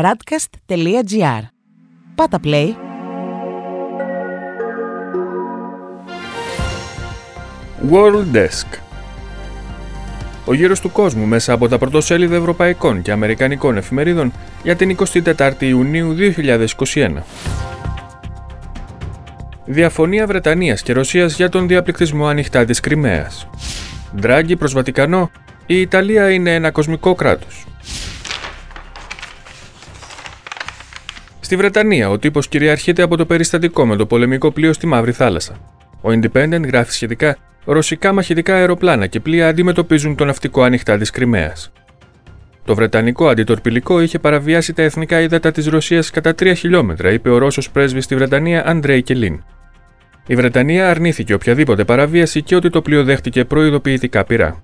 radcast.gr. Πάτα play. World Desk Ο γύρος του κόσμου μέσα από τα πρωτοσέλιδα ευρωπαϊκών και αμερικανικών εφημερίδων για την 24η Ιουνίου 2021. Διαφωνία Βρετανίας και Ρωσίας για τον διαπληκτισμό ανοιχτά της Κρυμαίας. Ντράγκη προς Βατικανό, η Ιταλία είναι ένα κοσμικό κράτος. Στη Βρετανία, ο τύπος κυριαρχείται από το περιστατικό με το πολεμικό πλοίο στη Μαύρη Θάλασσα. Ο Independent γράφει σχετικά: Ρωσικά μαχητικά αεροπλάνα και πλοία αντιμετωπίζουν το ναυτικό ανοιχτά της Κρυμαίας. Το βρετανικό αντιτορπιλικό είχε παραβιάσει τα εθνικά ύδατα της Ρωσίας κατά 3 χιλιόμετρα, είπε ο Ρώσος πρέσβης στη Βρετανία Αντρέι Κελίν. Η Βρετανία αρνήθηκε οποιαδήποτε παραβίαση και ότι το πλοίο δέχτηκε προειδοποιητικά πυρά.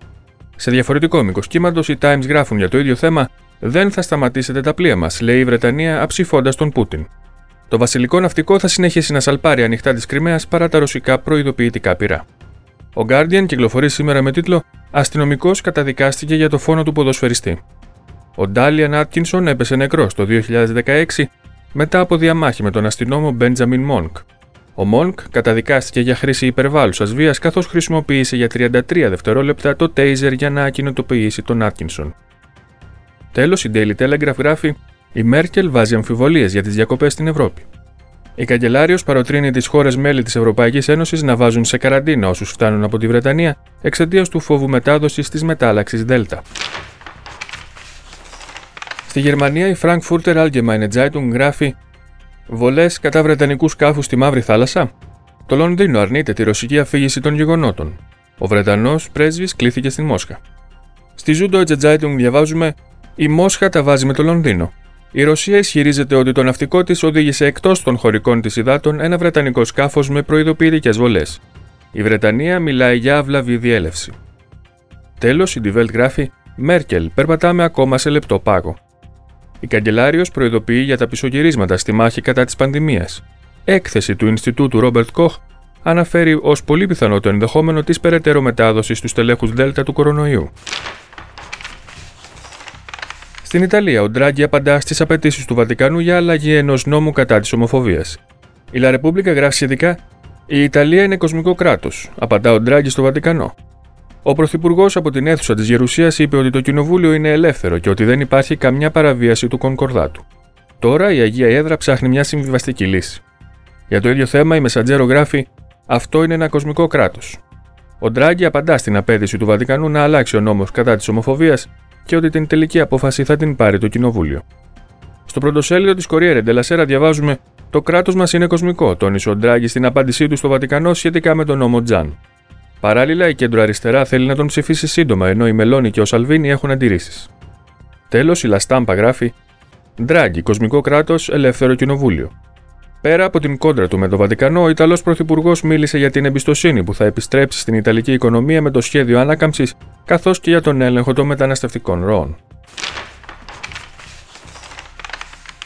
Σε διαφορετικό μήκος κύματος, οι Times γράφουν για το ίδιο θέμα δεν θα σταματήσετε τα πλοία μας, λέει η Βρετανία αψηφώντας τον Πούτιν. Το βασιλικό ναυτικό θα συνεχίσει να σαλπάρει ανοιχτά της Κρυμαίας παρά τα ρωσικά προειδοποιητικά πυρά. Ο Guardian κυκλοφορεί σήμερα με τίτλο Αστυνομικός καταδικάστηκε για το φόνο του ποδοσφαιριστή. Ο Ντάλιαν Άτκινσον έπεσε νεκρός το 2016 μετά από διαμάχη με τον αστυνόμο Μπέντζαμιν Μόνκ. Ο Μόνκ καταδικάστηκε για χρήση υπερβάλλουσας βίας καθώς χρησιμοποίησε για 33 δευτερόλεπτα το Taser για να ακινητοποιήσει τον Άτκινσον. Τέλος, η Daily Telegraph γράφει: Η Μέρκελ βάζει αμφιβολίες για τις διακοπές στην Ευρώπη. Η καγκελάριος παροτρύνει τις χώρες μέλη της Ευρωπαϊκής Ένωσης να βάζουν σε καραντίνα όσους φτάνουν από τη Βρετανία εξαιτίας του φόβου μετάδοσης της μετάλλαξης Δέλτα. Στη Γερμανία, η Frankfurter Allgemeine Zeitung γράφει: Βολές κατά βρετανικούς σκάφους στη Μαύρη Θάλασσα. Το Λονδίνο αρνείται τη ρωσική αφήγηση των γεγονότων. Ο Βρετανός πρέσβης κλήθηκε στην Μόσχα. Στη Süddeutsche Zeitung διαβάζουμε η Μόσχα τα βάζει με το Λονδίνο. Η Ρωσία ισχυρίζεται ότι το ναυτικό της οδήγησε εκτός των χωρικών της υδάτων ένα βρετανικό σκάφος με προειδοποιητικές βολές. Η Βρετανία μιλάει για αυλαβή διέλευση. Τέλος, η Die γράφει: Μέρκελ, περπατάμε ακόμα σε λεπτό πάγο. Η καγκελάριος προειδοποιεί για τα πισωγυρίσματα στη μάχη κατά της πανδημίας. Έκθεση του Ινστιτούτου Ρόμπερτ Κοχ αναφέρει ως πολύ πιθανό το ενδεχόμενο της περαιτέρω μετάδοσης του στελέχου Δέλτα του κορονοϊού. Στην Ιταλία, ο Ντράγκη απαντά στις απαιτήσεις του Βατικανού για αλλαγή ενός νόμου κατά της ομοφοβίας. Η Λα Ρεπούμπλικα γράφει σχετικά: Η Ιταλία είναι κοσμικό κράτος, απαντά ο Ντράγκη στο Βατικανό. Ο Πρωθυπουργός από την αίθουσα της Γερουσίας είπε ότι το Κοινοβούλιο είναι ελεύθερο και ότι δεν υπάρχει καμιά παραβίαση του Κονκορδάτου. Τώρα η Αγία Έδρα ψάχνει μια συμβιβαστική λύση. Για το ίδιο θέμα, η Μεσαντζέρο γράφει: Αυτό είναι ένα κοσμικό κράτος. Ο Ντράγκη απαντά στην απέτηση του Βατικανού να αλλάξει ο νόμος κατά της ομοφοβίας και ότι την τελική απόφαση θα την πάρει το Κοινοβούλιο. Στο πρωτοσέλιδο της Κοριέρε Ντελασέρα διαβάζουμε: Το κράτος μας είναι κοσμικό, τόνισε ο Ντράγκη στην απάντησή του στο Βατικανό σχετικά με τον νόμο Τζαν. Παράλληλα, η κέντρο αριστερά θέλει να τον ψηφίσει σύντομα, ενώ η Μελώνη και ο Σαλβίνη έχουν αντιρρήσεις. Τέλος, η Λαστάμπα γράφει: Ντράγκη, κοσμικό κράτος, ελεύθερο κοινοβούλιο. Πέρα από την κόντρα του με το Βατικανό, ο Ιταλός Πρωθυπουργός μίλησε για την εμπιστοσύνη που θα επιστρέψει στην Ιταλική οικονομία με το σχέδιο ανάκαμψης, καθώς και για τον έλεγχο των μεταναστευτικών ροών.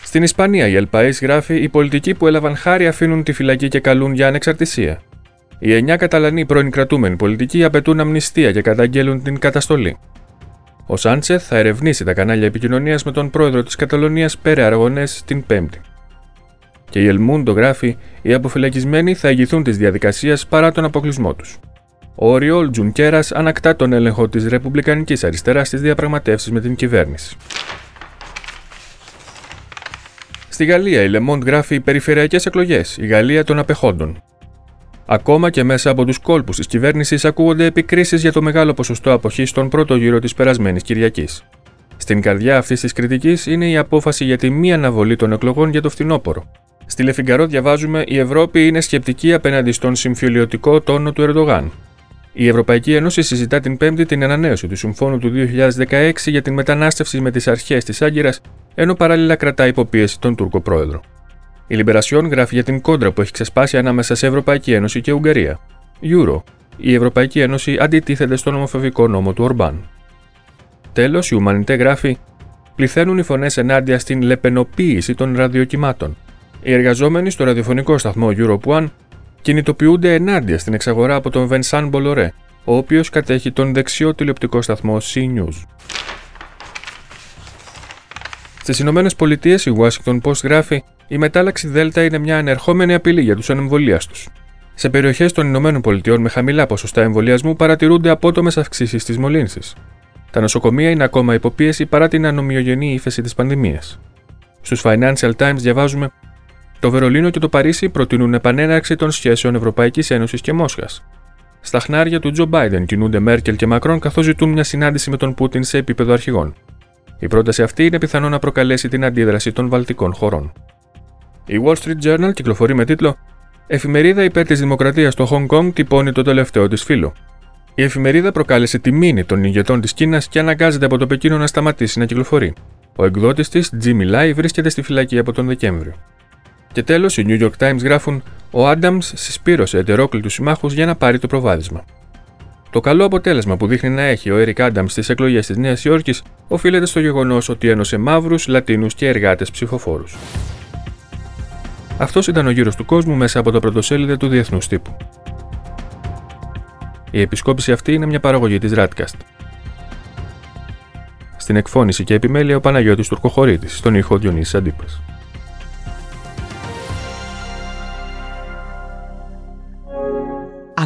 Στην Ισπανία, η Ελπαή γράφει: Οι πολιτικοί που έλαβαν χάρη αφήνουν τη φυλακή και καλούν για ανεξαρτησία. Οι εννιά Καταλανοί πρώην κρατούμενοι πολιτικοί απαιτούν αμνηστία και καταγγέλουν την καταστολή. Ο Σάντσεθ θα ερευνήσει τα κανάλια επικοινωνίας με τον πρόεδρο της Καταλωνίας Πέρε Αργονές την Πέμπτη και η Ελμούντο γράφει: Οι αποφυλακισμένοι θα ηγηθούν της διαδικασίας παρά τον αποκλεισμό τους. Ο Οριόλ Τζουνκέρας ανακτά τον έλεγχο της Ρεπουμπλικανικής Αριστεράς στις διαπραγματεύσεις με την κυβέρνηση. Στη Γαλλία, η Λεμόντ γράφει περιφερειακές εκλογές, η Γαλλία των απεχόντων. Ακόμα και μέσα από τους κόλπους της κυβέρνησης ακούγονται επικρίσεις για το μεγάλο ποσοστό αποχής στον πρώτο γύρο της περασμένης Κυριακής. Στην καρδιά αυτής της κριτικής είναι η απόφαση για τη μη αναβολή των εκλογών για το φθινόπωρο, Στη Λεφιγκαρό διαβάζουμε: Η Ευρώπη είναι σκεπτική απέναντι στον συμφιλιωτικό τόνο του Ερντογάν. Η Ευρωπαϊκή Ένωση συζητά την Πέμπτη την ανανέωση του Συμφώνου του 2016 για την μετανάστευση με τις αρχές της Άγκυρας, ενώ παράλληλα κρατά υποπίεση τον Τούρκο πρόεδρο. Η Λιμπερασιόν γράφει για την κόντρα που έχει ξεσπάσει ανάμεσα σε Ευρωπαϊκή Ένωση και Ουγγαρία. Euro. Η Ευρωπαϊκή Ένωση αντιτίθεται στον ομοφοβικό νόμο του Ορμπάν. Τέλος, η Ουμανιτέ γράφει: Πληθαίνουν οι φωνές ενάντια στην λεπενοποίηση των ραδιοκυμάτων. Οι εργαζόμενοι στο ραδιοφωνικό σταθμό Europe One κινητοποιούνται ενάντια στην εξαγορά από τον Vincent Bolloré, ο οποίος κατέχει τον δεξιό τηλεοπτικό σταθμό C-News. Στις Ηνωμένες Πολιτείες, η Washington Post γράφει: Η μετάλλαξη Δέλτα είναι μια ανερχόμενη απειλή για τους ανεμβολίαστου. Σε περιοχές των Ηνωμένων Πολιτειών με χαμηλά ποσοστά εμβολιασμού παρατηρούνται απότομες αυξήσεις της μολύνσης. Τα νοσοκομεία είναι ακόμα υποπίεση παρά την ανομοιογενή ύφεση της πανδημίας. Στους Financial Times διαβάζουμε: Το Βερολίνο και το Παρίσι προτείνουν επανέναρξη των σχέσεων Ευρωπαϊκής Ένωσης και Μόσχας. Στα χνάρια του Τζο Μπάιντεν κινούνται Μέρκελ και Μακρόν καθώς ζητούν μια συνάντηση με τον Πούτιν σε επίπεδο αρχηγών. Η πρόταση αυτή είναι πιθανό να προκαλέσει την αντίδραση των βαλτικών χωρών. Η Wall Street Journal κυκλοφορεί με τίτλο Εφημερίδα υπέρ της Δημοκρατίας στο Hong Kong τυπώνει το τελευταίο της φύλλο. Η εφημερίδα προκάλεσε τη μήνυ των ηγετών της Κίνας και αναγκάζεται από το Πεκίνο να σταματήσει να κυκλοφορεί. Ο εκδότης της, Jimmy Lai, βρίσκεται στη φυλακή από τον Δεκέμβριο. Και τέλος, οι New York Times γράφουν: Ο Άνταμ συσπήρωσε ετερόκλητους συμμάχους για να πάρει το προβάδισμα. Το καλό αποτέλεσμα που δείχνει να έχει ο Έρικ Άνταμ στις εκλογές της Νέας Υόρκης οφείλεται στο γεγονός ότι ένωσε μαύρους, Λατίνους και εργάτες ψηφοφόρους. Αυτός ήταν ο γύρος του κόσμου μέσα από το πρωτοσέλιδο του Διεθνούς Τύπου. Η επισκόπηση αυτή είναι μια παραγωγή της Radcast. Στην εκφώνηση και επιμέλεια ο Παναγιώτης Τουρκοχωρήτης, στον ήχο Διονύσης Αντίπας.